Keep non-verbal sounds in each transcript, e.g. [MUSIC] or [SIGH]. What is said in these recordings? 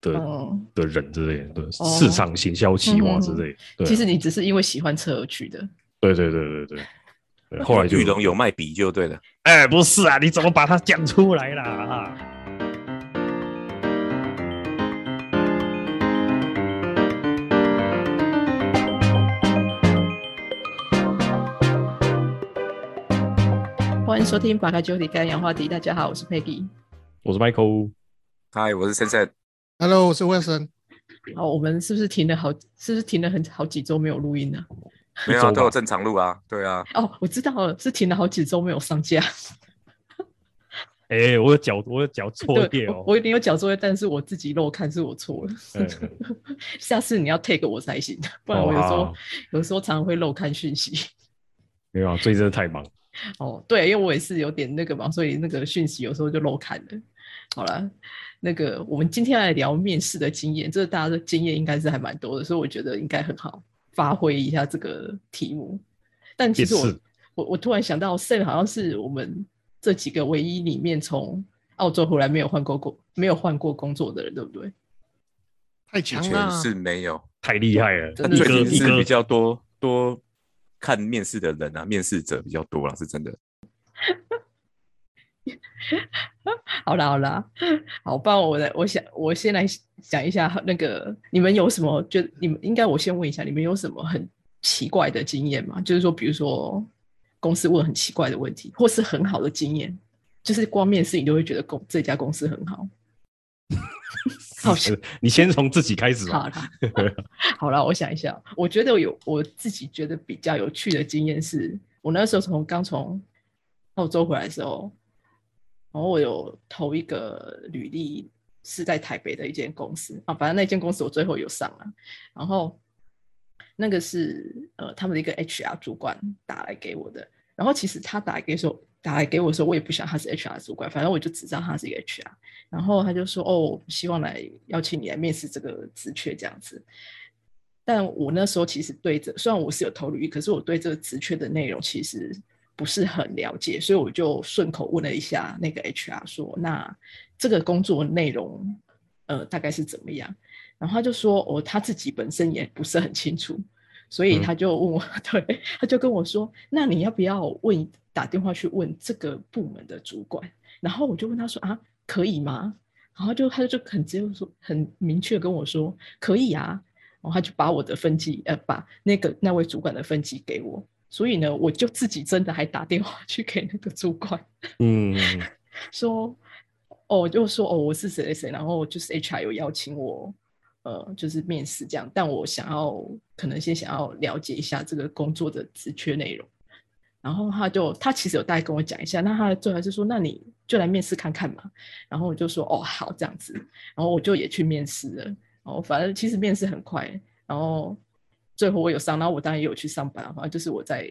的嗯，的人之类的，对，哦市场行销企划之嗯类的。其实你只是因为喜欢车而去的。对对对对对对，后来就玉龙有卖笔就对了。哎，不是啊，你怎么把它讲出来啦？啊欢迎收听《八开九里干氧话题》，大家好，我是 Peggy。我是 Michael，嗨，我是森森。Hello，我是 Wilson。好，我们是不是停了好？是不是停了很好几周没有录音呢、没有都有正常录啊。对啊，哦，我知道了，是停了好几周没有上架。[LAUGHS] 哎，我有缴我有缴作业对，哦我。我一定有缴作业，但是我自己漏看是我错了。嗯 [LAUGHS] 下次你要 take 我才行，不然哦我有时候、好有时候常常会漏看讯息。[LAUGHS] 没有啊，最近真的太忙。哦，对，因为我也是有点那个嘛，所以那个讯息有时候就漏看了。好了，那个我们今天来聊面试的经验，这个大家的经验应该是还蛮多的，所以我觉得应该很好发挥一下这个题目。但其实我我我突然想到，Sam 好像是我们这几个唯一里面从澳洲回来没有换过工没有换过工作的人，对不对？太强了，是没有，太厉害了，真的一最近是比较多多看面试的人啊，面试者比较多了，是真的。[LAUGHS] 好啦好啦，好，不然我来，我想我先来讲一下那个你们有什么？就你们应该我先问一下，你们有什么很奇怪的经验吗？就是说，比如说公司问很奇怪的问题，或是很好的经验，就是光面试你都会觉得公这家公司很好。[LAUGHS] 好像你先从自己开始好吧。[LAUGHS] 好啦，我想一下，我觉得有我自己觉得比较有趣的经验是，我那时候从刚从澳洲回来的时候，然后我有投一个履历是在台北的一间公司啊，反正那间公司我最后有上了，然后那个是呃他们的一个 HR 主管打来给我的，然后其实他打来给说打来给我的时候，我也不晓得他是 HR 主管，反正我就只知道他是一个 HR，然后他就说哦，希望来邀请你来面试这个职缺这样子。但我那时候其实对这虽然我是有投履历，可是我对这个职缺的内容其实不是很了解，所以我就顺口问了一下那个 HR 说：“那这个工作内容呃大概是怎么样？”然后他就说：“哦，他自己本身也不是很清楚，所以嗯他就问我，[LAUGHS] 对，他就跟我说：‘那你要不要问打电话去问这个部门的主管？’然后我就问他说：‘啊，可以吗？’然后就他就很直接说，很明确跟我说：‘可以啊。’然后他就把我的分级，呃，把那个那位主管的分级给我，所以呢，我就自己真的还打电话 [LAUGHS] 去给那个主管嗯，说，哦，就说哦，我是谁谁谁，然后就是 HR 有邀请我，呃，就是面试这样，但我想要可能先想要了解一下这个工作的职缺内容，然后他就他其实有大概跟我讲一下，那他最后还是说，那你就来面试看看嘛，然后我就说哦好这样子，然后我就也去面试了。然后，反正其实面试很快，然后最后我有上，然后我当然也有去上班，反正就是我在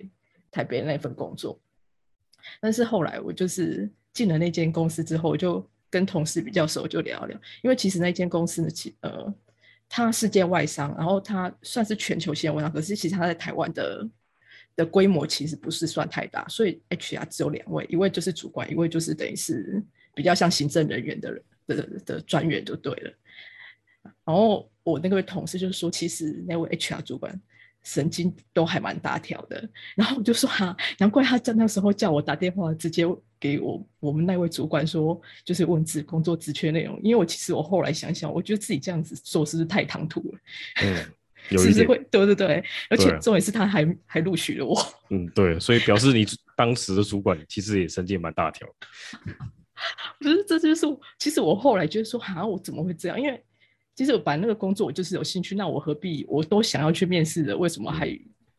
台北那份工作。但是后来我就是进了那间公司之后，我就跟同事比较熟，就聊聊。因为其实那间公司呢，其呃，它是间外商，然后它算是全球性的外商，可是其实它在台湾的的规模其实不是算太大，所以 HR 只有两位，一位就是主管，一位就是等于是比较像行政人员的人的的的专员就对了。然后我那位同事就说，其实那位 HR 主管神经都还蛮大条的。然后我就说哈、啊，难怪他在那时候叫我打电话直接给我我们那位主管说，就是问职工作职缺内容。因为我其实我后来想想，我觉得自己这样子做是不是太唐突了？嗯，[LAUGHS] 有一点，是不是会？对对对，而且重点是他还还录取了我。嗯，对，所以表示你当时的主管其实也神经蛮大条。我觉得这就是我，其实我后来觉得说，哈，我怎么会这样？因为其实我本来那个工作我就是有兴趣，那我何必我都想要去面试的，为什么还、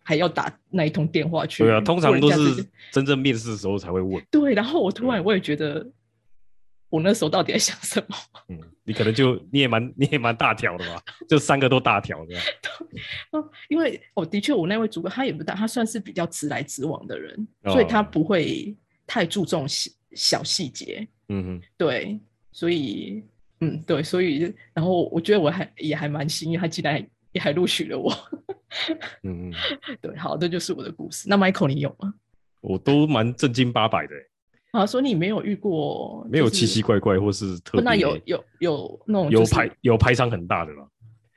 还要打那一通电话去？对啊，通常都是 [LAUGHS] 真正面试的时候才会问。对。然后我突然我也觉得，我那时候到底在想什么？[LAUGHS] 嗯，你可能就你也蛮你也蛮大条的吧？就三个都大条的。哦，因为哦，的确，我那位主管他也不大，他算是比较直来直往的人，所以他哦不会太注重小小细节。嗯哼，对，所以嗯，对，所以然后我觉得我还也还蛮幸运，他竟然也还录取了我。嗯嗯，[LAUGHS] 对，好，这就是我的故事。那 Michael 你有吗？我都蛮正经八百的欸。啊，说你没有遇过，没有奇奇怪怪或是特别。那有有有那种就是有排有排场很大的啦，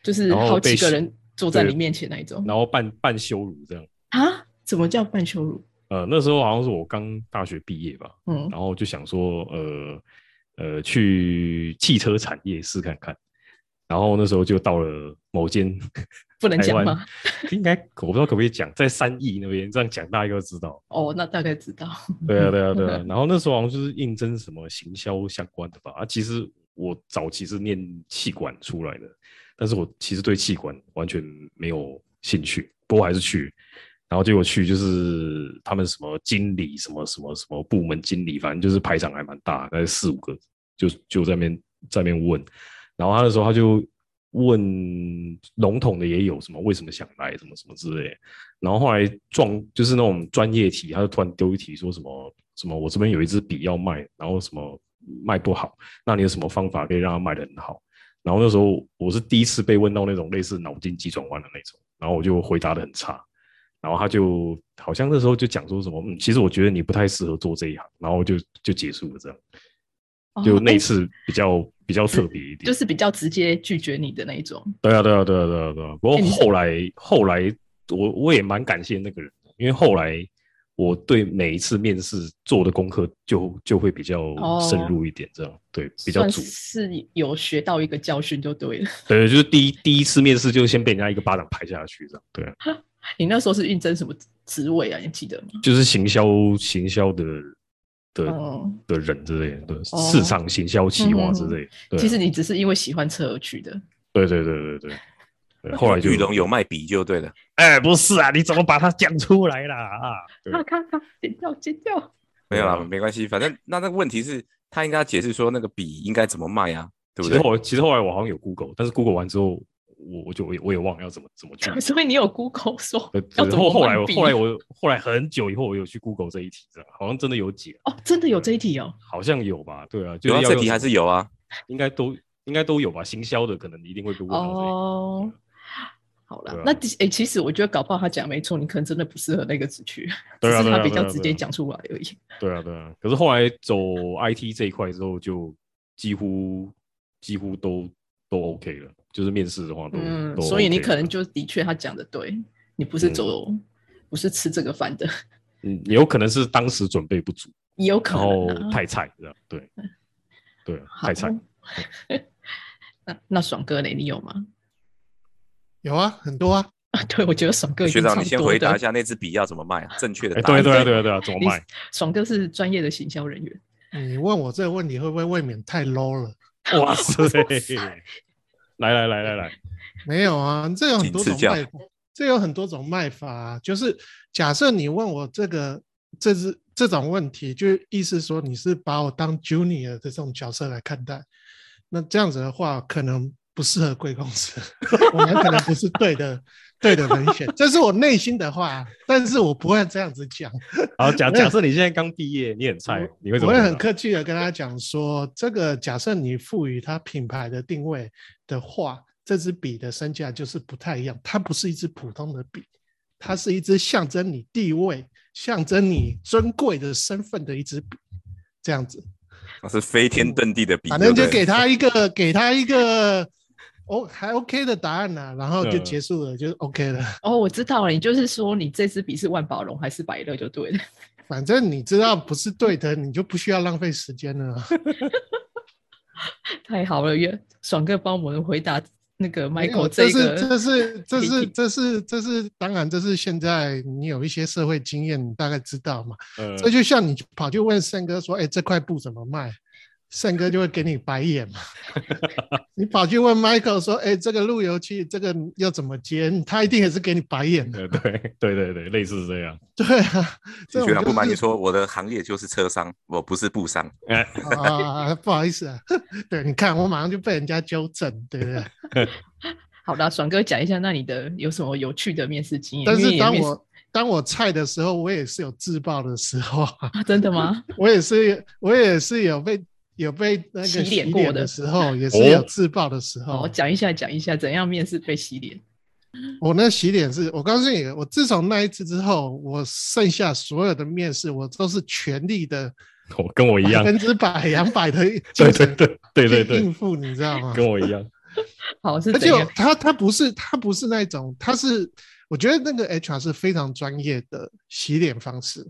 就是好几个人坐在你面前那一种然后半半羞辱这样。啊？怎么叫半羞辱？呃，那时候好像是我刚大学毕业吧，嗯，然后就想说，呃呃，去汽车产业试看看。然后那时候就到了某间 [LAUGHS] 不能讲吗？[LAUGHS] 应该我不知道可不可以讲，在三义那边，这样讲大家都知道。哦，那大概知道。[LAUGHS] 对啊，对啊，对啊。然后那时候好像就是应征什么行销相关的吧。啊，其实我早期是念气管出来的，但是我其实对气管完全没有兴趣，不过还是去。然后结果去就是他们什么经理，什么什么什么部门经理，反正就是排场还蛮大，大概四五个，就就在那边在那边问。然后他的时候他就问笼统的也有什么为什么想来什么什么之类，然后后来撞就是那种专业题，他就突然丢一题说什么什么我这边有一支笔要卖，然后什么卖不好，那你有什么方法可以让它卖得很好？然后那时候我是第一次被问到那种类似脑筋急转弯的那种，然后我就回答的很差，然后他就好像那时候就讲说什么，嗯，其实我觉得你不太适合做这一行，然后就就结束了这样，就那哦次比较比较特别一点，就是比较直接拒绝你的那一种。对啊，对啊，对啊，对啊，对啊。不过后来，后来我我也蛮感谢那个人的，因为后来我对每一次面试做的功课就就会比较深哦入一点，这样、对比较算足。是有学到一个教训就对了。对，就是第一第一次面试就先被人家一个巴掌拍下去，这样对啊，你那时候是应征什么职位啊？你记得吗？就是行销行销的的、嗯的人之类的，哦市场行销企划之嗯类的。其实你只是因为喜欢车而去的。对对对对对对，后来就玉龙有卖笔就对了。哎，不是啊，你怎么把它讲出来啦？啊，对看看看，剪掉剪掉。没有啦，没关系，反正那那个问题是他应该解释说那个笔应该怎么卖啊，对不对？其实后来其实后来我好像有 Google，但是 Google 完之后，我我就我也我也忘了要怎么怎么去。[LAUGHS] 所以你有 Google 说对要怎么后后来我后来我后来很久以后我有去 Google 这一题，这样好像真的有解，哦，真的有这一题哦。好像有吧？对啊，就这题还是有啊。应该都应该都有吧？行销的可能一定会被问到这一题。哦，好了，啊那诶、其实我觉得搞不好他讲没错，你可能真的不适合那个职区，对啊他比较直接讲出来而已。对啊，对啊。可是后来走 IT 这一块之后，就几乎几乎都都 OK 了，就是面试的话都、嗯，都所以你可能就的确他讲的对，你不是嗯走、不是吃这个饭的，嗯，有可能是当时准备不足，也有可然后能、啊。太菜这样，对 [LAUGHS] 对，太菜。[LAUGHS] 那那爽哥呢？你有吗？有啊，很多啊。啊，对，我觉得爽哥已学长，你先回答一下那支笔要怎么卖啊？正确的哎，答案。对对啊对啊对啊，怎么你卖？爽哥是专业的行销人员，你问我这个问题会不会未免太 low 了？[LAUGHS] 哇塞！来来来来来，没有啊，这有很多种卖法，这有很多种卖法、啊。就是假设你问我这个这是这种问题，就意思说你是把我当 junior 的这种角色来看待，那这样子的话，可能不适合贵公司，[LAUGHS] 我们可能不是对的 [LAUGHS] 对的人选。这是我内心的话，但是我不会这样子讲。好假假设你现在刚毕业，你很菜，你会怎么我会？很客气的跟他讲说，这个假设你赋予它品牌的定位的话，这支笔的身价就是不太一样。它不是一支普通的笔，它是一支象征你地位、象征你尊贵的身份的一支笔。这样子，那是飞天遁地的笔，反正就给他一个，给他一个，哦，还 OK 的答案呢、然后就嗯结束了，就 OK 了。哦，我知道了，你就是说你这支笔是万宝龙还是百乐就对了。[LAUGHS] 反正你知道不是对的，你就不需要浪费时间了啊。[LAUGHS] 太好了，约爽哥帮我们回答那个没 Michael 这是个，[LAUGHS] 这是这是这是这是当然，这是现在你有一些社会经验，你大概知道嘛。呃这就像你跑去问胜哥说：“哎，这块布怎么卖？”胜哥就会给你白眼嘛。[LAUGHS] 你跑去问 Michael 说：“哎，这个路由器这个要怎么接？”他一定也是给你白眼的。呃，对对对对，类似这样。[LAUGHS] 对啊，这种学长不瞒你说，我的行业就是车商，我不是布商。哎，啊，不好意思啊。[LAUGHS] 对，你看我马上就被人家纠正，对不对？好的，爽哥讲一下，那你的有什么有趣的面试经验？但是当我当我菜的时候，我也是有自爆的时候啊。啊，真的吗？我也是，我也是有被有被那个洗脸过的时候，[LAUGHS] 也是哦有自爆的时候。哦，讲一下，讲一下，怎样面试被洗脸？我那洗脸是，我告诉你，我自从那一次之后，我剩下所有的面试，我都是全力的，我跟我一样百，分之百、两百的对对对对对对应，付，你知道吗？跟我一样，好是而且？他他不是他不是那种，他是我觉得那个 HR 是非常专业的洗脸方式，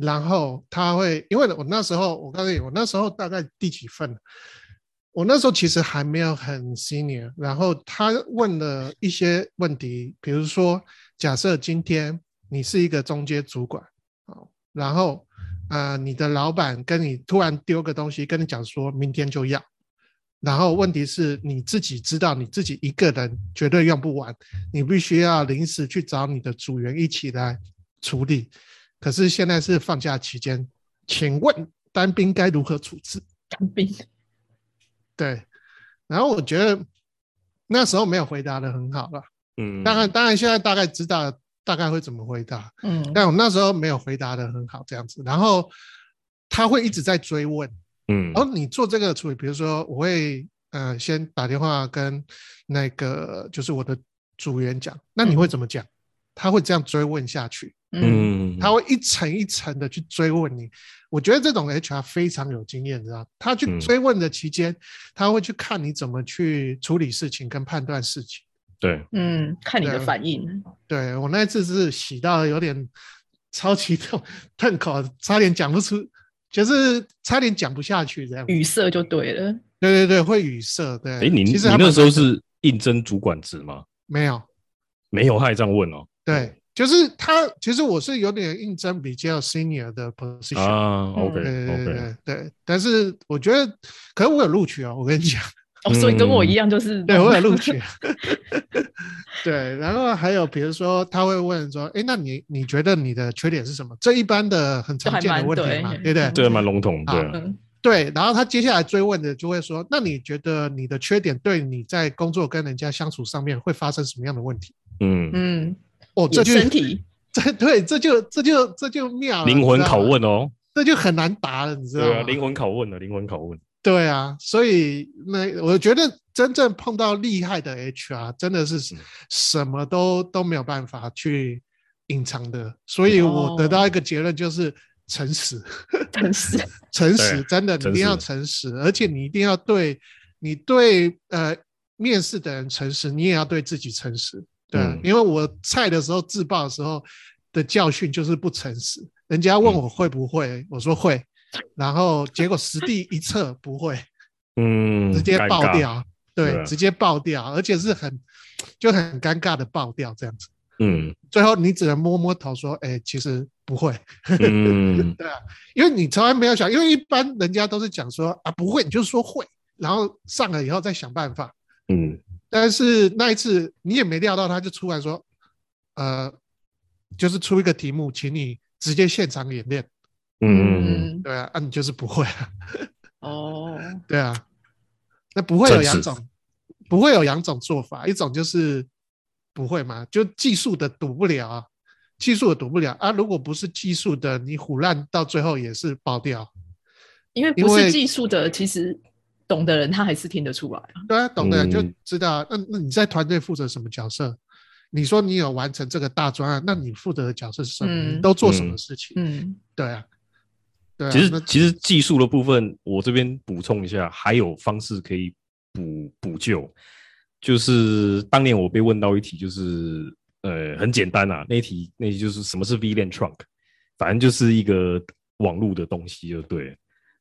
然后他会，因为我那时候我告诉你，我那时候大概第几份，我那时候其实还没有很 senior，然后他问了一些问题，比如说假设今天你是一个中阶主管，好，然后呃你的老板跟你突然丢个东西，跟你讲说明天就要。然后问题是你自己知道你自己一个人绝对用不完，你必须要临时去找你的组员一起来处理。可是现在是放假期间，请问单兵该如何处置？单兵，对，然后我觉得那时候没有回答的很好了。嗯，当然，当然现在大概知道大概会怎么回答，嗯，但我那时候没有回答的很好，这样子。然后他会一直在追问，嗯然后你做这个处理，比如说我会呃先打电话跟那个就是我的组员讲，那你会怎么讲？他会这样追问下去，嗯，嗯，他会一层一层的去追问你。我觉得这种 HR 非常有经验，知道？他去嗯追问的期间，他会去看你怎么去处理事情跟判断事情。对，嗯，看你的反应，对我那一次是洗到有点超级痛痛口，差点讲不出，就是差点讲不下去这样。语塞就对了。对对对，会语塞。对，哎，你你其实还那时候是应征主管职吗？没有？没有，他还这样问哦。对，就是他。其实我是有点应征比较 senior 的 position。啊，OK 对对对 OK，对对，但是我觉得，可能我有录取啊，我跟你讲，哦，所以跟我嗯一样，就是对我有录取。[LAUGHS] [LAUGHS] 对，然后还有比如说，他会问说，哎，那你你觉得你的缺点是什么？这一般的很常还见的问题嘛，对不对嗯？这个蛮笼统，对啊，嗯对，然后他接下来追问的就会说，那你觉得你的缺点对你在工作跟人家相处上面会发生什么样的问题？嗯，嗯，哦，这也就身体，[LAUGHS] 这对，这就这就这就妙了，灵魂拷问哦，这就很难答了，你知道对啊，吗？灵魂拷问了，灵魂拷问，对啊，所以那我觉得真正碰到厉害的 HR，真的是嗯什么都都没有办法去隐藏的。所以我得到一个结论就是诚实，诚实诚实 [LAUGHS] 真的你一定要诚实，而且你一定要对你对呃面试的人诚实，你也要对自己诚实。对啊，嗯因为我菜的时候自爆的时候的教训就是不诚实，人家问嗯我会不会，我说会，然后结果实地一测不会。嗯，直接，爆掉，对，对啊直接爆掉，而且是很就很尴尬的爆掉这样子。嗯最后你只能摸摸头说：“哎、其实不会。嗯，[LAUGHS] 对啊，因为你从来没有想，因为一般人家都是讲说啊不会，你就说会，然后上了以后再想办法。嗯但是那一次你也没料到，他就出来说，呃，就是出一个题目，请你直接现场演练。嗯嗯嗯，对啊，啊你就是不会啊。哦，[LAUGHS] 对啊，那不会有两种，不会有两种做法，一种就是不会嘛，就技术的赌不了啊，技术的赌不了啊。如果不是技术的，你胡乱到最后也是爆掉。因为不是技术的，其实懂的人他还是听得出来啊。对啊，懂的人就嗯知道。那那你在团队负责什么角色？你说你有完成这个大专案，那你负责的角色是什么？你嗯都做什么嗯事情？嗯，对啊，对啊。其实其实技术的部分，我这边补充一下，还有方式可以补补救。就是当年我被问到一题，就是呃很简单啊，那一题那一题就是什么是 VLAN trunk，反正就是一个网络的东西就对了。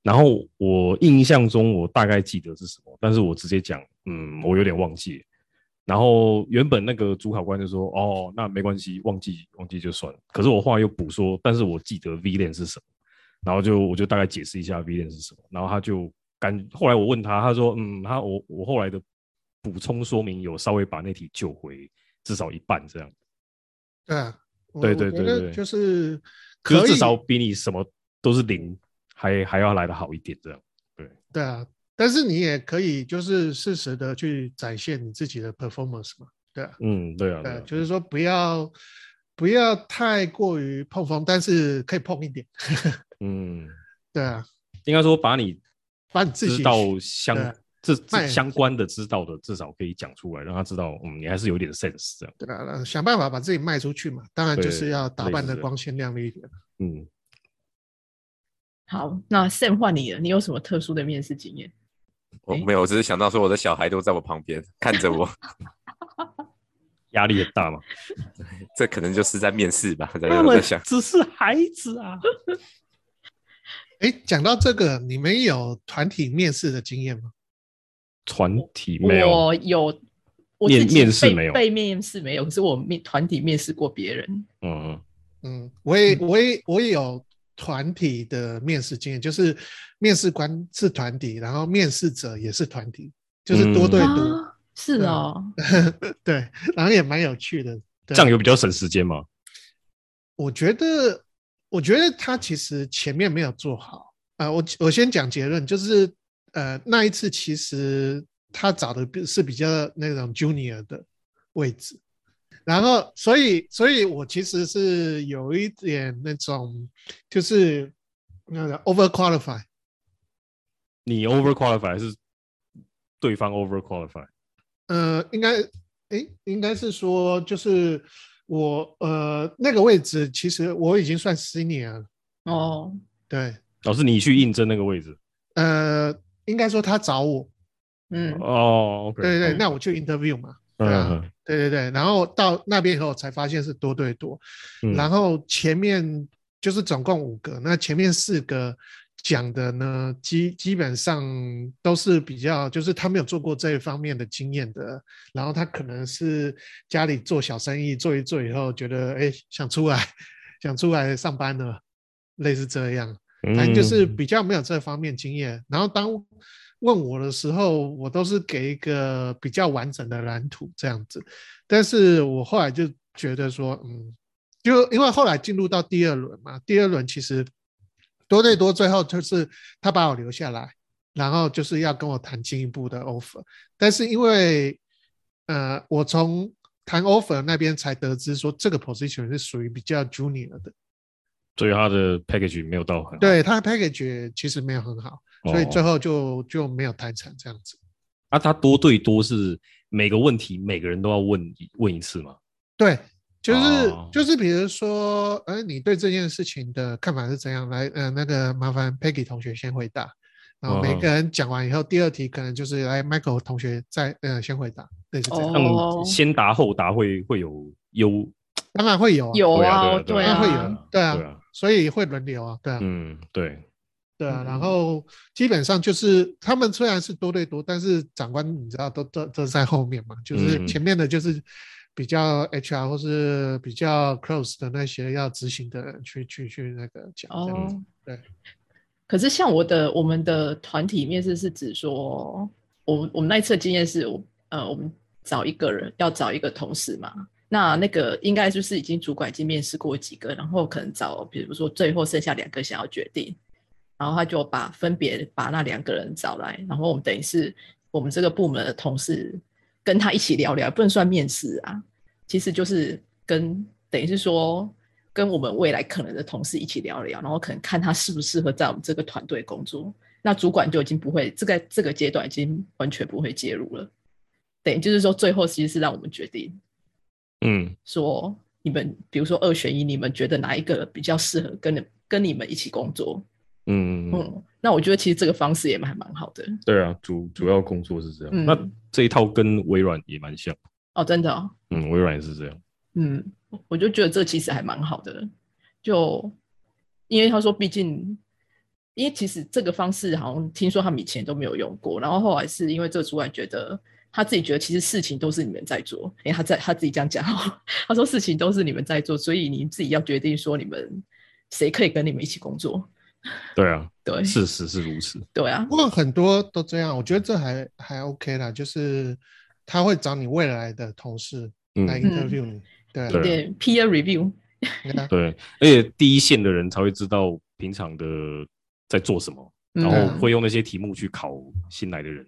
然后我印象中我大概记得是什么，但是我直接讲，嗯，我有点忘记。然后原本那个主考官就说，哦，那没关系，忘记忘记就算了。可是我后来又补说，但是我记得 VLAN 是什么。然后就我就大概解释一下 VLAN 是什么，然后他就感。后来我问他，他说嗯，他我我后来的补充说明有稍微把那题救回至少一半这样，对啊，我对对对对就是可以是至少比你什么都是零还还要来的好一点这样。对对啊，但是你也可以就是适时的去展现你自己的 performance 嘛，对啊，嗯，对啊，对对，啊，就是说不要不要太过于碰风，但是可以碰一点，嗯，对啊，应该说把你把你自己知道相对这这相关的知道的，至少可以讲出来，让他知道，嗯，你还是有点 sense 这样。对啊，那想办法把自己卖出去嘛，当然就是要打扮的光鲜亮丽一点。嗯，好，那 Sam 换你了，你有什么特殊的面试经验？我没有，我只是想到说我的小孩都在我旁边看着我，[LAUGHS] 压力很大嘛。[LAUGHS] 这可能就是在面试吧。在我在想，只是孩子啊。[LAUGHS] 哎，讲到这个，你们有团体面试的经验吗？团体没有，我有，我面面试没有被面试没有，可是我面团体面试过别人。嗯嗯嗯，我也我也我也有团体的面试经验，就是面试官是团体，然后面试者也是团体，就是多对多，啊，是哦，[LAUGHS] 对，然后也蛮有趣的。对这样有比较省时间吗？我觉得，我觉得他其实前面没有做好啊、我我先讲结论，就是呃那一次其实他找的比是比较那种 junior 的位置，然后所以所以我其实是有一点那种就是那个 over qualify，你 over qualify 还是对方 over qualify？呃，应该诶应该是说就是我呃那个位置其实我已经算 senior 了，哦，对，老师，你去应征那个位置？呃应该说他找我。嗯，哦，OK，对对那我去 interview 嘛，对啊嗯。对对对，然后到那边以后才发现是多对多，嗯。然后前面就是总共五个，那前面四个讲的呢，基基本上都是比较，就是他没有做过这一方面的经验的，然后他可能是家里做小生意，做一做以后觉得哎想出来，想出来上班了，类似这样。反正就是嗯。比较没有这方面经验。然后当问我的时候，我都是给一个比较完整的蓝图这样子。但是我后来就觉得说，嗯，就因为后来进入到第二轮嘛，第二轮其实多对多最后就是他把我留下来，然后就是要跟我谈进一步的 offer。但是因为呃，我从谈 offer 那边才得知说，这个 position 是属于比较 junior 的。所以他的 package 没有到很好。对他的 package 其实没有很好，所以哦。最后就就没有谈成这样子。啊，他多对多是每个问题每个人都要问问一次吗？对，就是、哦。就是比如说，呃，你对这件事情的看法是怎样？来，呃，那个麻烦 Peggy 同学先回答，然后每哦个人讲完以后，第二题可能就是来 Michael 同学再呃先回答，对，是这样。哦。先答后答会会有优，当然会有啊，有啊，对啊会有啊，，对啊，对啊，所以会轮流啊，对啊，嗯，对，对啊，然嗯后基本上就是他们虽然是多对多，但是长官你知道都都都在后面嘛，就是嗯前面的就是比较 HR 或是比较 close 的那些要执行的人去去去那个讲这样子。哦，对。可是像我的我们的团体面试是指说，我我们那一次的经验是，我呃，我们找一个人要找一个同事嘛，那那个应该就是已经主管已经面试过几个，然后可能找比如说最后剩下两个想要决定，然后他就把分别把那两个人找来，然后我们等于是我们这个部门的同事跟他一起聊聊，不能算面试啊，其实就是跟等于是说跟我们未来可能的同事一起聊聊，然后可能看他适不适合在我们这个团队工作。那主管就已经不会这个这个阶段已经完全不会介入了，等于就是说最后其实是让我们决定嗯说你们比如说二选一，你们觉得哪一个比较适合跟你跟你们一起工作？嗯嗯，嗯，那我觉得其实这个方式也蛮蛮好的。对啊，主主要工作是这样。嗯那这一套跟微软也蛮像，哦，真的、哦，嗯，微软也是这样。嗯，我就觉得这其实还蛮好的，就因为他说，毕竟，因为其实这个方式好像听说他们以前都没有用过，然后后来是因为这个主管觉得他自己觉得其实事情都是你们在做，因为他在他自己这样讲，[LAUGHS] 他说事情都是你们在做，所以你自己要决定说你们谁可以跟你们一起工作，对啊，对事实是如此。对啊不，过很多都这样，我觉得这还还 OK 啦，就是他会找你未来的同事来嗯，interview 你，对啊对有点 peer review，对而且第一线的人才会知道平常的在做什么，嗯然后会用那些题目去考新来的人，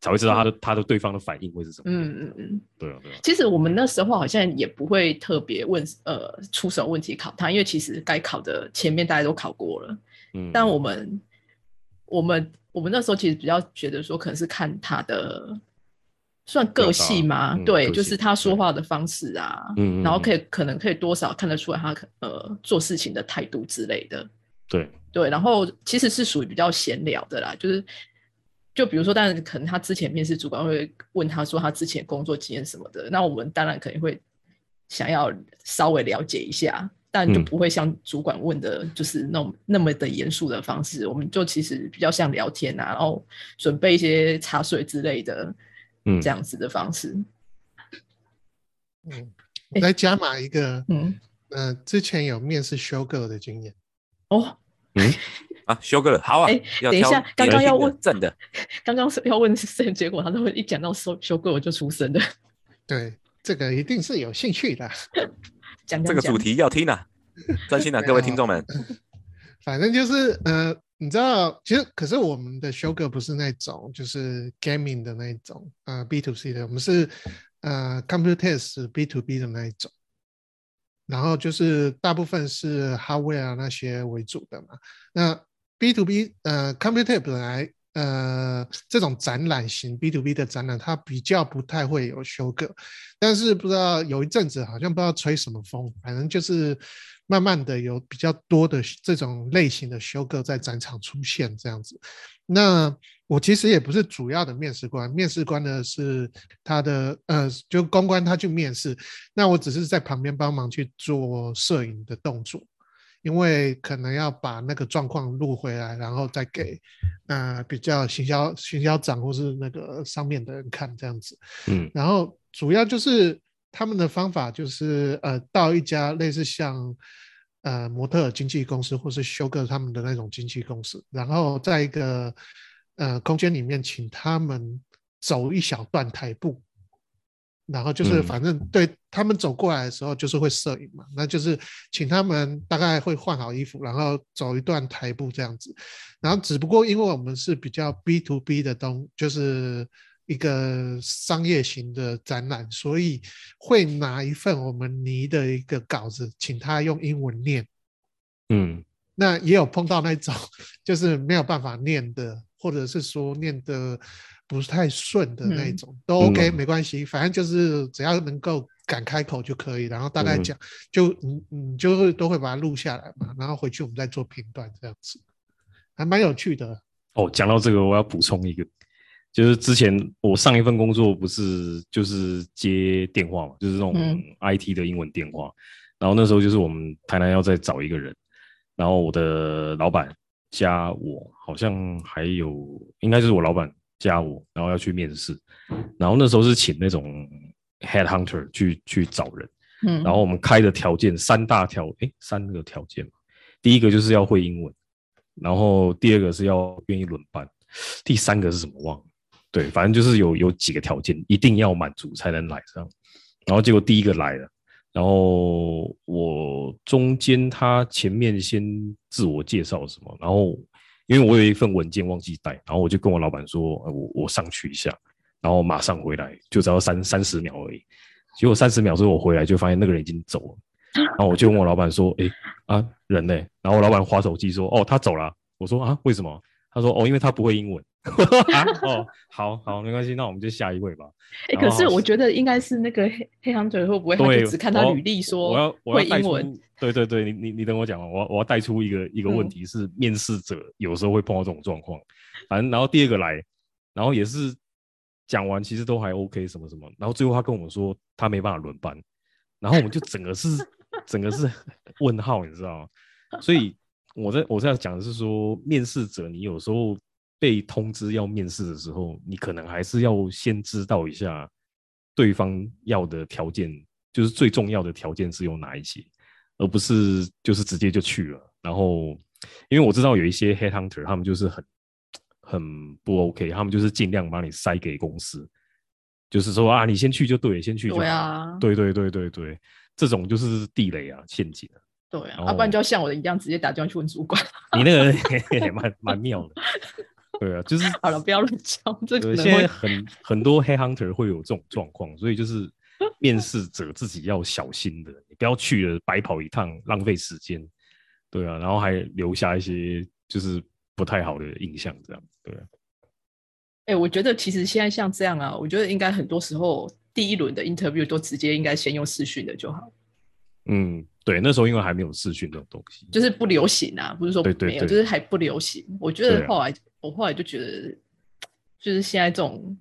才会知道他的他的对方的反应会是什么。嗯嗯嗯。对啊，对啊，其实我们那时候好像也不会特别问呃出什么问题考他，因为其实该考的前面大家都考过了。嗯，但我们我们我们那时候其实比较觉得说，可能是看他的算个性嘛，表达嗯对，就是他说对。话的方式啊，嗯。然后可以可能可以多少看得出来他可呃做事情的态度之类的，对，对，然后其实是属于比较闲聊的啦，就是就比如说，当然可能他之前面试主管会问他说他之前工作经验什么的，那我们当然肯定会想要稍微了解一下，但就嗯。不会像主管问的，就是那种那么的严肃的方式，我们就其实比较像聊天啊，然后准备一些茶水之类的，嗯。这样子的方式，嗯，我再加码一个，嗯，呃，之前有面试修 girl 的经验，哦，[LAUGHS] 啊，修哥了，好啊哎，等一下刚刚要问正的，[LAUGHS] 刚刚是要问是谁，结果他都会一讲到修修哥我就出声的，[LAUGHS] 对，这个一定是有兴趣的。[LAUGHS] 讲这个主题要听啊，专心啊，各位听众们，反正就是呃，你知道，其实可是我们的修 girl 不是那种就是 gaming 的那一种，呃，B to C 的，我们是呃 computers B to B 的那一种。然后就是大部分是 hardware 啊那些为主的嘛。那 B to B 呃 Computex 本来呃这种展览型 B to B 的展览，它比较不太会有修个，但是不知道有一阵子好像不知道吹什么风，反正就是慢慢的有比较多的这种类型的修个在展场出现这样子。那我其实也不是主要的面试官，面试官呢是他的呃，就公关他去面试，那我只是在旁边帮忙去做摄影的动作，因为可能要把那个状况录回来，然后再给呃比较行销行销长或是那个上面的人看这样子。嗯然后主要就是他们的方法就是呃到一家类似像呃模特经纪公司或是修个他们的那种经纪公司，然后在一个呃空间里面请他们走一小段台步。然后就是，嗯反正对他们走过来的时候，就是会摄影嘛，那就是请他们大概会换好衣服，然后走一段台步这样子。然后只不过因为我们是比较 B to B 的东，就是一个商业型的展览，所以会拿一份我们拟的一个稿子，请他用英文念。嗯那也有碰到那种 [LAUGHS] 就是没有办法念的，或者是说念的不是太顺的那嗯。种，都 OK、嗯。没关系，反正就是只要能够敢开口就可以，然后大概嗯。讲，就你你就会都会把它录下来嘛，然后回去我们再做评断这样子，还蛮有趣的。哦，讲到这个，我要补充一个，就是之前我上一份工作不是就是接电话嘛，就是那种嗯。IT 的英文电话，然后那时候就是我们台南要再找一个人，然后我的老板加我，好像还有应该就是我老板加我，然后要去面试，然后那时候是请那种 head hunter 去去找人，嗯，然后我们开的条件三大条，诶，三个条件嘛。第一个就是要会英文，然后第二个是要愿意轮班，第三个是什么忘了？对，反正就是有有几个条件一定要满足才能来这样。然后结果第一个来了，然后我中间他前面先自我介绍什么，然后因为我有一份文件忘记带，然后我就跟我老板说，呃我我上去一下，然后马上回来，就只要三三十秒而已。结果三十秒之后我回来就发现那个人已经走了，[LAUGHS] 然后我就问我老板说：“哎，啊人呢？”然后我老板划手机说：“哦，他走了。”我说：“啊，为什么？”他说：“哦，因为他不会英文。[LAUGHS] ”啊，哦，好好，没关系，那我们就下一位吧。哎、可是我觉得应该是那个黑黑行者会不会只看他履历说我要我要带出会英文，，对对对，你你你等我讲完，我要我要带出一个一个问嗯题是，面试者有时候会碰到这种状况。反正然后第二个来，然后也是讲完其实都还 OK 什么什么，然后最后他跟我们说他没办法轮班，然后我们就整个是整个是 [LAUGHS] 问号，你知道吗？所以我在我在讲的是说，面试者你有时候被通知要面试的时候，你可能还是要先知道一下对方要的条件，就是最重要的条件是有哪一些，而不是就是直接就去了。然后，因为我知道有一些 headhunter 他们就是很很不 OK，他们就是尽量把你塞给公司，就是说啊，你先去就对，先去就好。对啊，对对对对对，这种就是地雷啊，陷阱啊。对啊，不然就要像我的一样，直接打电话去问主管。你那个也 [LAUGHS] [LAUGHS] 蛮蛮妙的，对啊，就是 [LAUGHS] 好了，不要乱讲，这可对，现在很很多黑 hunter 会有这种状况，所以就是面试者自己要小心的，你不要去了白跑一趟，浪费时间。对啊，然后还留下一些就是不太好的印象，这样对啊。哎、我觉得其实现在像这样啊，我觉得应该很多时候第一轮的 interview 都直接应该先用视讯的就好，嗯，对，那时候因为还没有视讯这种东西，就是不流行啊，不是说没有，对对对就是还不流行。我觉得后来、我后来就觉得，就是现在这种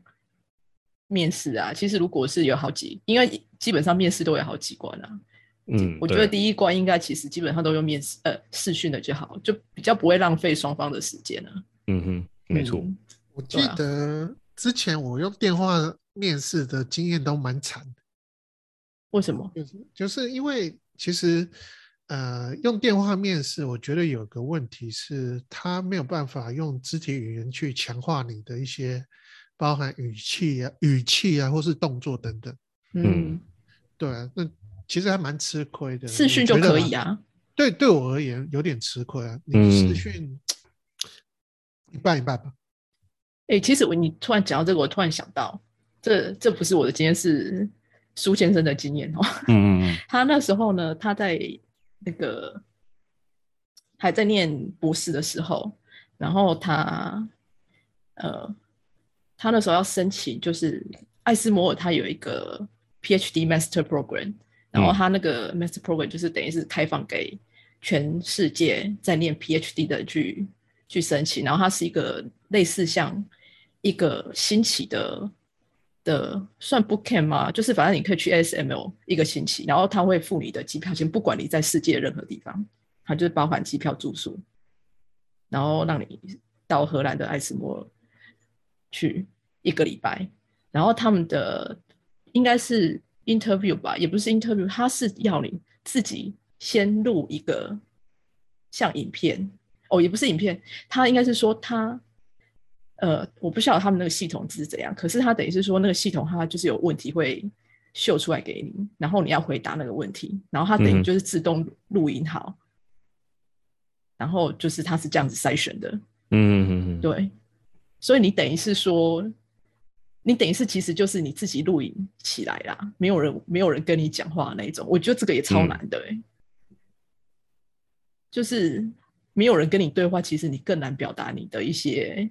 面试啊，其实如果是有好几，因为基本上面试都有好几关啊。嗯，我觉得第一关应该其实基本上都用面试呃视讯的就好，就比较不会浪费双方的时间啊。嗯哼，没错，嗯我记得之前我用电话面试的经验都蛮惨的，为什么？就是就是因为其实呃用电话面试，我觉得有个问题是，他没有办法用肢体语言去强化你的一些包含语气啊、语气啊，或是动作等等。嗯，对啊，那其实还蛮吃亏的。视讯就可以啊。对，对我而言有点吃亏啊。你嗯视讯一半一半吧。哎、其实我你突然讲到这个，我突然想到，这这不是我的经验，是苏先生的经验哦。[LAUGHS] 嗯嗯嗯。他那时候呢，他在那个还在念博士的时候，然后他呃，他那时候要申请，就是艾斯摩尔他有一个 PhD Master Program，然后嗯。他那个 Master Program 就是等于是开放给全世界在念 PhD 的去去申请，然后它是一个类似像一个新起的的算 bookcamp 吗？就是反正你可以去 SML 一个星期，然后他会付你的机票钱，不管你在世界任何地方，他就是包含机票、住宿，然后让你到荷兰的艾斯摩尔去一个礼拜，然后他们的应该是 interview 吧，也不是 interview，他是要你自己先录一个像影片，哦，也不是影片，他应该是说他。呃，我不晓得他们那个系统是怎样，可是他等于是说那个系统它就是有问题会秀出来给你，然后你要回答那个问题，然后它等于就是自动录音好，然后就是它是这样子筛选的，嗯嗯嗯，对，所以你等于是说，你等于是其实就是你自己录影起来啦，没有人没有人跟你讲话那一种，我觉得这个也超嗯。难的哎、就是没有人跟你对话，其实你更难表达你的一些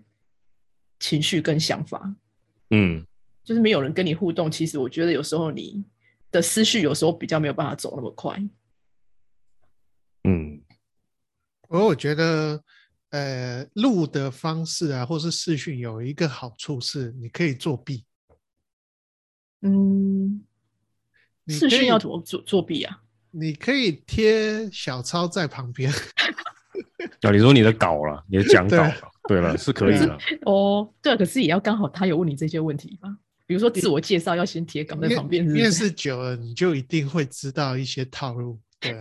情绪跟想法，嗯。就是没有人跟你互动，其实我觉得有时候你的思绪有时候比较没有办法走那么快，嗯。而我觉得，呃，录的方式啊，或是视讯有一个好处是，你可以作弊。嗯，你可以视讯要怎么作作弊啊？你可以贴小抄在旁边，啊，你说你的稿了，你的讲稿了，[LAUGHS] 对了，是可以的，哦，对啊，可是也要刚好他有问你这些问题吧？比如说自我介绍要先贴稿在旁边，面是？试久了，你就一定会知道一些套路。对啊，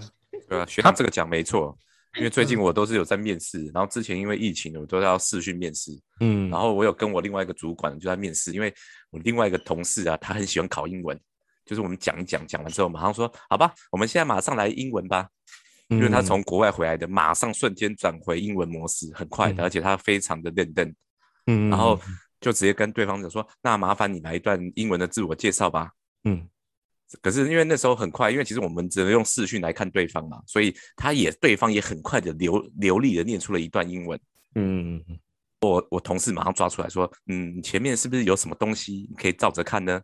对啊，学长这个讲没错，因为最近我都是有在面试，然后之前因为疫情，我都要视讯面试，嗯，然后我有跟我另外一个主管就在面试，因为我另外一个同事啊，他很喜欢考英文，就是我们讲一讲，讲完之后马上说，好吧，我们现在马上来英文吧，因为他嗯从国外回来的，马上瞬间转回英文模式，很快的，嗯而且他非常的认真，嗯，然后就直接跟对方讲说，那麻烦你来一段英文的自我介绍吧。嗯可是因为那时候很快，因为其实我们只能用视讯来看对方嘛，所以他也对方也很快的流流利的念出了一段英文。嗯嗯我我同事马上抓出来说，嗯，前面是不是有什么东西你可以照着看呢？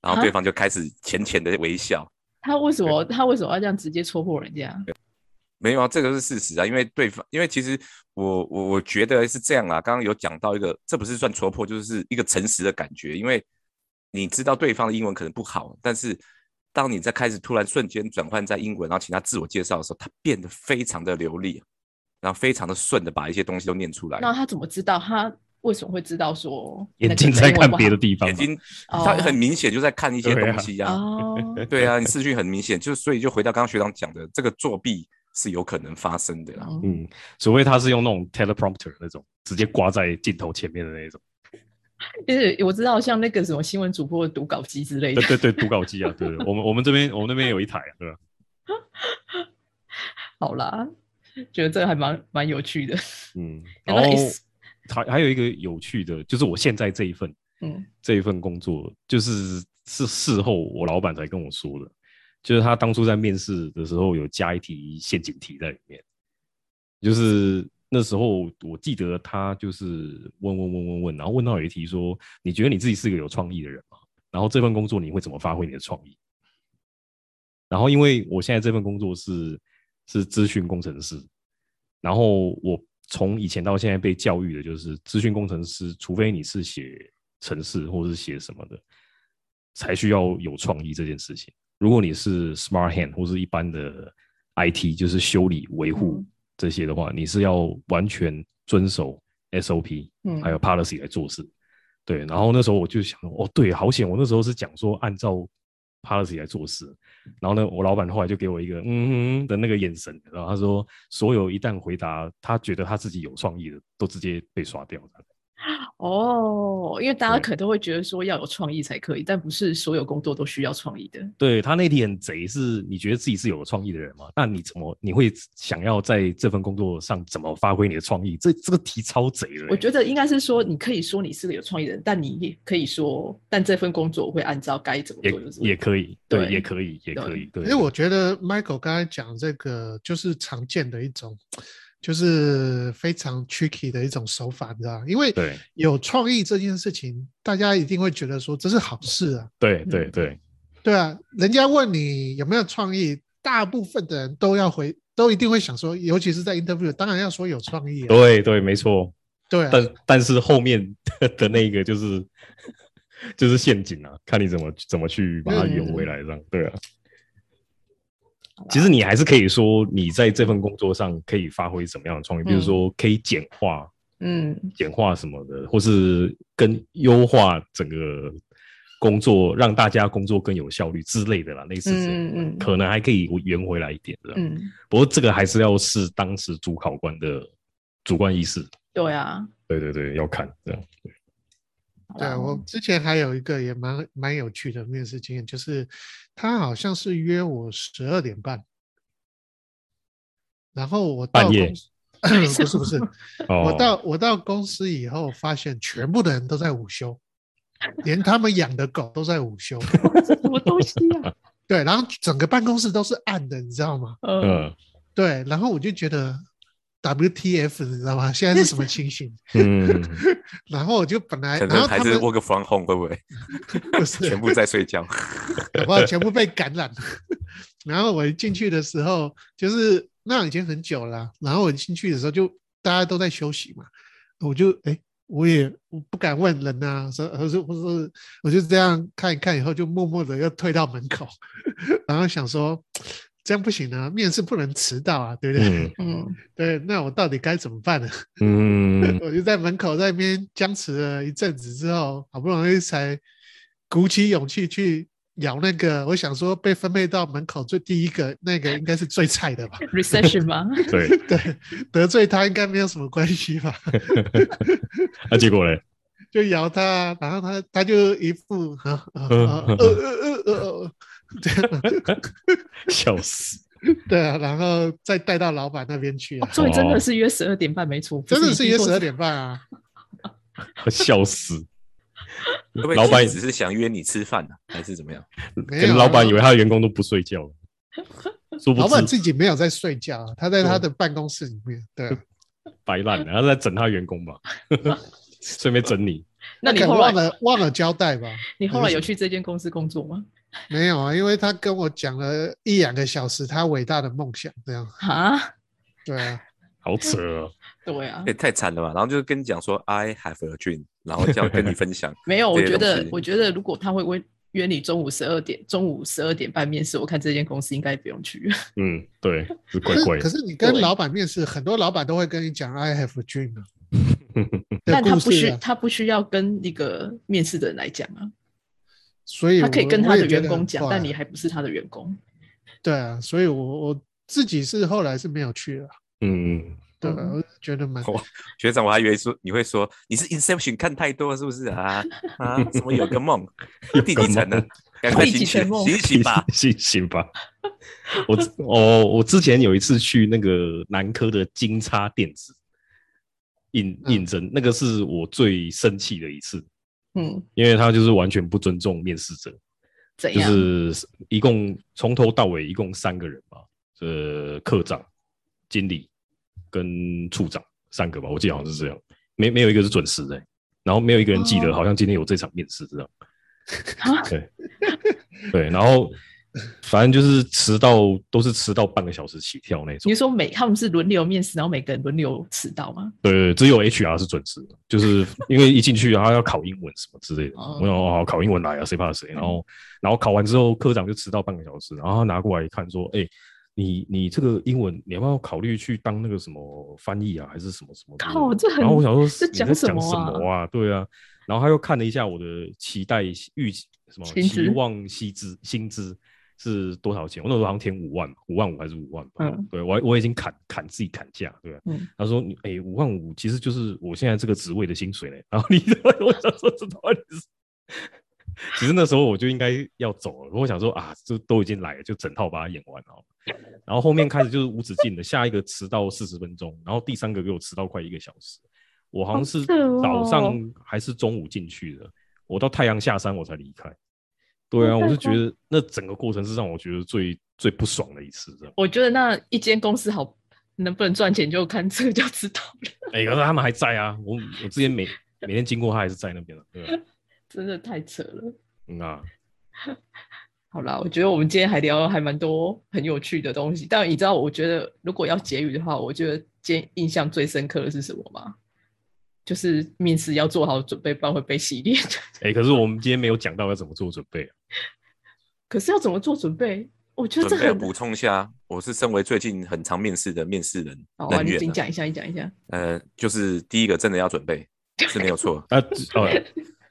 然后对啊方就开始浅浅的微笑。他为什么他为什么要这样直接戳破人家？没有啊，这个是事实啊，因为对方，因为其实我我我觉得是这样啊，刚刚有讲到一个，这不是算戳破，就是一个诚实的感觉，因为你知道对方的英文可能不好，但是当你在开始突然瞬间转换在英文，然后请他自我介绍的时候，他变得非常的流利，然后非常的顺的把一些东西都念出来，那他怎么知道？他为什么会知道说眼睛在看别的地方，眼睛哦他很明显就在看一些东西呀、哦，[LAUGHS] 对啊，你视讯很明显，就所以就回到刚刚学长讲的，这个作弊是有可能发生的啦。嗯嗯，除非他是用那种 teleprompter 那种直接挂在镜头前面的那种，就是我知道像那个什么新闻主播的读稿机之类的。对，对对，读稿机啊，对，对我们我们这边我们那边有一台啊，对吧？好啦，觉得这个还蛮蛮有趣的。嗯，[LAUGHS] 然后还还有一个有趣的，就是我现在这一份嗯，这一份工作，就是是事后我老板才跟我说的，就是他当初在面试的时候有加一题陷阱题在里面，就是那时候我记得他就是问问问问问，然后问到有一题说，你觉得你自己是个有创意的人吗？然后这份工作你会怎么发挥你的创意？然后因为我现在这份工作是是资讯工程师，然后我从以前到现在被教育的就是资讯工程师，除非你是写程式或是写什么的，才需要有创意这件事情。如果你是 smart hand 或是一般的 IT，就是修理维护这些的话，你是要完全遵守 SOP，嗯还有 policy 来做事。对，然后那时候我就想说，哦，对，好险！我那时候是讲说按照 policy 来做事，然后呢，我老板后来就给我一个嗯哼的那个眼神，然后他说，所有一旦回答他觉得他自己有创意的，都直接被刷掉的。[LAUGHS] 哦，因为大家可能都会觉得说要有创意才可以，但不是所有工作都需要创意的。对他那题很贼，是你觉得自己是有创意的人吗？那你怎么你会想要在这份工作上怎么发挥你的创意？这这个题超贼的欸。我觉得应该是说，你可以说你是个有创意的人，但你也可以说，但这份工作我会按照该怎么做就是也也可以，对，对也可以，也可以，对。因为我觉得 Michael 刚才讲这个就是常见的一种，就是非常 tricky 的一种手法，你知道？因为对有创意这件事情，大家一定会觉得说这是好事啊，对对嗯对对啊，人家问你有没有创意，大部分的人都要回，都一定会想说，尤其是在 interview，当然要说有创意啊，对对，没错。对啊，但但是后面的的那个就是 [LAUGHS] 就是陷阱啊，看你怎么怎么去把它圆回来，这样对啊。其实你还是可以说你在这份工作上可以发挥什么样的创意，比如嗯。说可以简化嗯。简化什么的，或是跟优化整个工作，让大家工作更有效率之类的啦，类似这样，嗯嗯可能还可以圆回来一点的。嗯，不过这个还是要视当时主考官的主观意识，对啊，对对对，要看这样。对啊，我之前还有一个也蛮蛮有趣的面试经验，就是他好像是约我十二点半，然后我到半夜公司 [LAUGHS] [LAUGHS] 不是不是，哦，我到我到公司以后，发现全部的人都在午休，连他们养的狗都在午休。这什么东西啊？[LAUGHS] 对，然后整个办公室都是暗的，你知道吗？嗯，嗯对，然后我就觉得 WTF，你知道吗？现在是什么情形？[LAUGHS] 嗯，[LAUGHS] 然后我就本来，可能还是 work from home 会不会 [LAUGHS] 不是全部在睡觉？搞不好全部被感染了。然后我一进去的时候，就是那已经很久了啊。然后我进去的时候，就大家都在休息嘛，我就哎，我也我不敢问人啊、说我说我说我就这样看一看，以后就默默的又退到门口，然后想说这样不行啊，面试不能迟到啊，对不对？嗯嗯，[LAUGHS] 对，那我到底该怎么办呢？嗯，[LAUGHS] 我就在门口在那边僵持了一阵子之后，好不容易才鼓起勇气去咬那个。我想说，被分配到门口最第一个那个应该是最菜的吧？[LAUGHS] recession 吗？对，对，得罪他应该没有什么关系吧？那结果嘞？就咬他，然后他他就一副啊啊啊呃呃呃呃呃这样，[LAUGHS] 笑死，[LAUGHS] 对啊，然后再带到老板那边去啊，所以真的是约十二点半没出，真的是约十二点半啊。[LAUGHS] 笑死。老板只是想约你吃饭呢、还是怎么样？老板以为他的员工都不睡觉了，老板自己没有在睡觉，他在他的办公室里面，对啊。白烂了，他在整他员工吧，顺便整你。那你后来了忘了交代吧？你后来有去这间公司工作吗？[LAUGHS] 没有啊？因为他跟我讲了一两个小时他伟大的梦想，这样啊，对啊，好扯哦，[LAUGHS] 对啊也，太惨了吧！然后就是跟你讲说 I have a dream，然后这样跟你分享。[LAUGHS] 没有，我觉得，我觉得如果他会约约你中午十二点，中午十二点半面试，我看这间公司应该不用去。嗯，对，是怪可怪的。是可是你跟老板面试，很多老板都会跟你讲 I have a dream 啊但他不需他不需要跟那个面试的人来讲啊，所以他可以跟他的员工讲，但你还不是他的员工。对啊，所以我我自己是后来是没有去了，嗯，对我觉得蛮哦学长，我还以为说你会说你是 Inception 看太多了是不是啊啊？怎么有个梦？第几层呢？赶快第醒醒醒醒吧！[LAUGHS] 醒醒吧。我哦，我之前有一次去那个南科的金叉电子应嗯应征，那个是我最生气的一次，嗯，因为他就是完全不尊重面试者，就怎样？是一共从头到尾一共三个人吧，呃，科长、经理跟处长，三个吧，我记得好像是这样，没没有一个是准时的、然后没有一个人记得哦。好像今天有这场面试这样。啊？对。对，然后 [LAUGHS] 反正就是迟到都是迟到半个小时起跳那种你。是说每他们是轮流面试，然后每个人轮流迟到吗？对只有 HR 是准时的，就是因为一进去啊他要考英文什么之类的。哦我想哦，考英文来啊，谁怕谁？然后然后考完之后，科长就迟到半个小时，然后他拿过来一看说，哎、你你这个英文，你要不要考虑去当那个什么翻译啊，还是什么什么？靠这很然后我想说，这讲讲什么啊什么啊？对啊。然后他又看了一下我的期待预期什么期望薪资薪资是多少钱？我那时候好像填五万，五万五还是五万吧？嗯对我我已经砍砍自己砍价，对他说你哎五万五其实就是我现在这个职位的薪水嘞。然后你 [LAUGHS] 我想说这到底是。其实那时候我就应该要走了，我想说啊，这都已经来了，就整套把它演完了。然后后面开始就是无止境的，下一个迟到四十分钟，然后第三个给我迟到快一个小时。我好像是早上还是中午进去的，我到太阳下山我才离开。对啊，哦我是觉得那整个过程是让我觉得最最不爽的一次，这样。我觉得那一间公司好能不能赚钱，就看这个就知道了。哎、可是他们还在啊，我我之前每每天经过他还是在那边的，对啊，[LAUGHS] 真的太扯了。嗯啊，[LAUGHS] 好啦，我觉得我们今天还聊了还蛮多很有趣的东西。但你知道，我觉得如果要结语的话，我觉得今天印象最深刻的是什么吗？就是面试要做好准备，不然会被洗脸。哎、可是我们今天没有讲到要怎么做准备啊。[LAUGHS] 可是要怎么做准备？我觉得这很准备要补充一下，我是身为最近很常面试的面试人哦啊，你人员啊，你讲一下，你讲一下。呃，就是第一个真的要准备 [LAUGHS] 是没有错，啊，呃，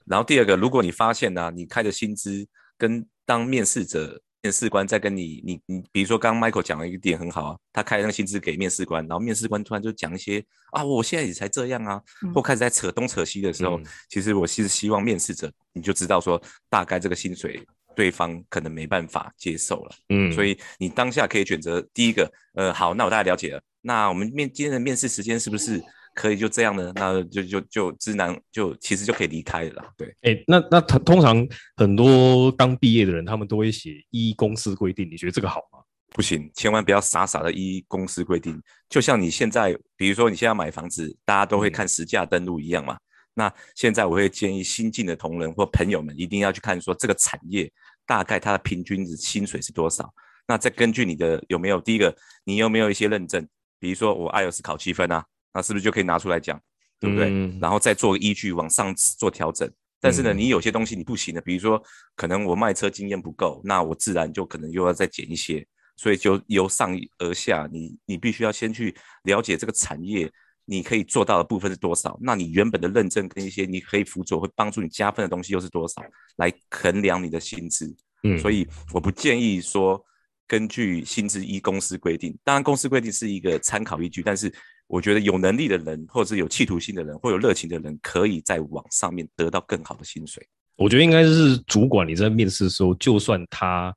然后第二个，如果你发现呢、你开的薪资跟当面试者、面试官在跟你，你你，比如说刚刚 Michael 讲了一个点很好啊，他开那个薪资给面试官，然后面试官突然就讲一些啊，我现在也才这样啊，嗯或开始在扯东扯西的时候，嗯其实我是希望面试者你就知道说，大概这个薪水对方可能没办法接受了。嗯，所以你当下可以选择第一个，呃，好，那我大概了解了。那我们面今天的面试时间是不是可以就这样呢？那就就就直男就其实就可以离开了啦。对，哎、那那他通常很多刚毕业的人，他们都会写依公司规定，你觉得这个好吗？不行，千万不要傻傻的依公司规定。就像你现在，比如说你现在买房子，大家都会看实价登录一样嘛。那现在我会建议新进的同仁或朋友们一定要去看说这个产业大概它的平均的薪水是多少。那再根据你的有没有第一个，你有没有一些认证，比如说我 IELTS 考七分啊，那是不是就可以拿出来讲，对不对？嗯然后再做依据往上做调整。但是呢，嗯你有些东西你不行的，比如说可能我卖车经验不够，那我自然就可能又要再减一些。所以就由上而下，你你必须要先去了解这个产业，你可以做到的部分是多少？那你原本的认证跟一些你可以辅佐会帮助你加分的东西又是多少，来衡量你的薪资。嗯，所以我不建议说根据薪资依公司规定，当然公司规定是一个参考依据，但是我觉得有能力的人，或者是有企图心的人，或有热情的人，可以在网上面得到更好的薪水。我觉得应该是主管你在面试的时候，就算他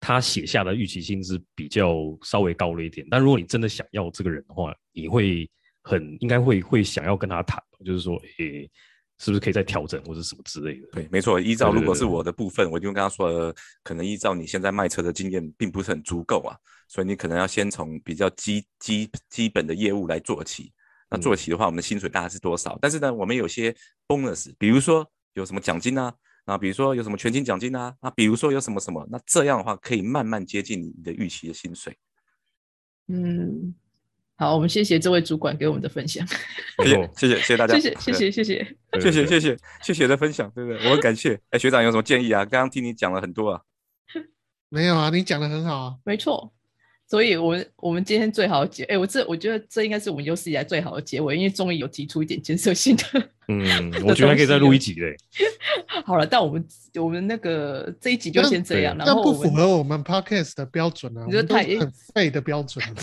他写下的预期薪资比较稍微高了一点，但如果你真的想要这个人的话，你会很应该会会想要跟他谈，就是说，诶、是不是可以再调整或者什么之类的？对，没错。依照如果是我的部分，我就跟他说，呃可能依照你现在卖车的经验并不是很足够啊，所以你可能要先从比较基基基本的业务来做起。那做起的话，我们的薪水大概是多少？但是呢，我们有些 bonus，比如说有什么奖金啊，那比如说有什么全勤奖金啊，那比如说有什么什么，那这样的话可以慢慢接近你的预期的薪水。嗯，好，我们谢谢这位主管给我们的分享，谢谢，谢谢谢谢大家，谢谢谢谢谢谢。谢谢谢谢谢谢的分享，对不对？我很感谢。哎，学长有什么建议啊？刚刚听你讲了很多啊。[LAUGHS] 没有啊，你讲的很好啊。没错，所以我们我们今天最好的结，哎，我这我觉得这应该是我们有史以来最好的结尾，因为终于有提出一点建设性的。嗯，我觉得还可以再录一集嘞。好了，但我们我们那个这一集就先这样，然那不后我们符合我们 podcast 的标准啊，我觉得太很废的标准？[LAUGHS]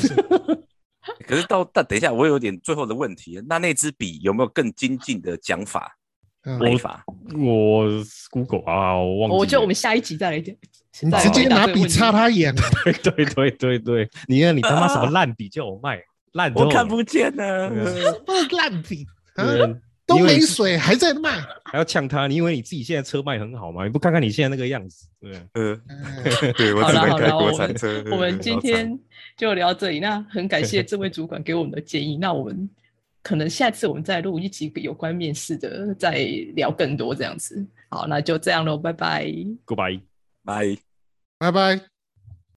可是到但等一下，我有点最后的问题，那那支笔有没有更精进的讲法、嗯买法？我 Google 啊，我忘记了。我觉得我们下一集再来讲，你直接拿笔答这个问题插他眼啊！[LAUGHS] 对对对对对，你看你他妈什么烂笔叫我卖，烂透我看不见呢。对啊烂笔 [LAUGHS] 啊？都没水还在卖。[LAUGHS] 还要呛他，你以为你自己现在车卖很好吗？你不看看你现在那个样子，对啊，呃，哎对我好了好了，只能开国我们产车。我们今天就聊到这里。那很感谢这位主管给我们的建议。那我们可能下次我们再录一集有关面试的，再聊更多这样子。好，那就这样喽，拜拜。Goodbye。拜。拜拜。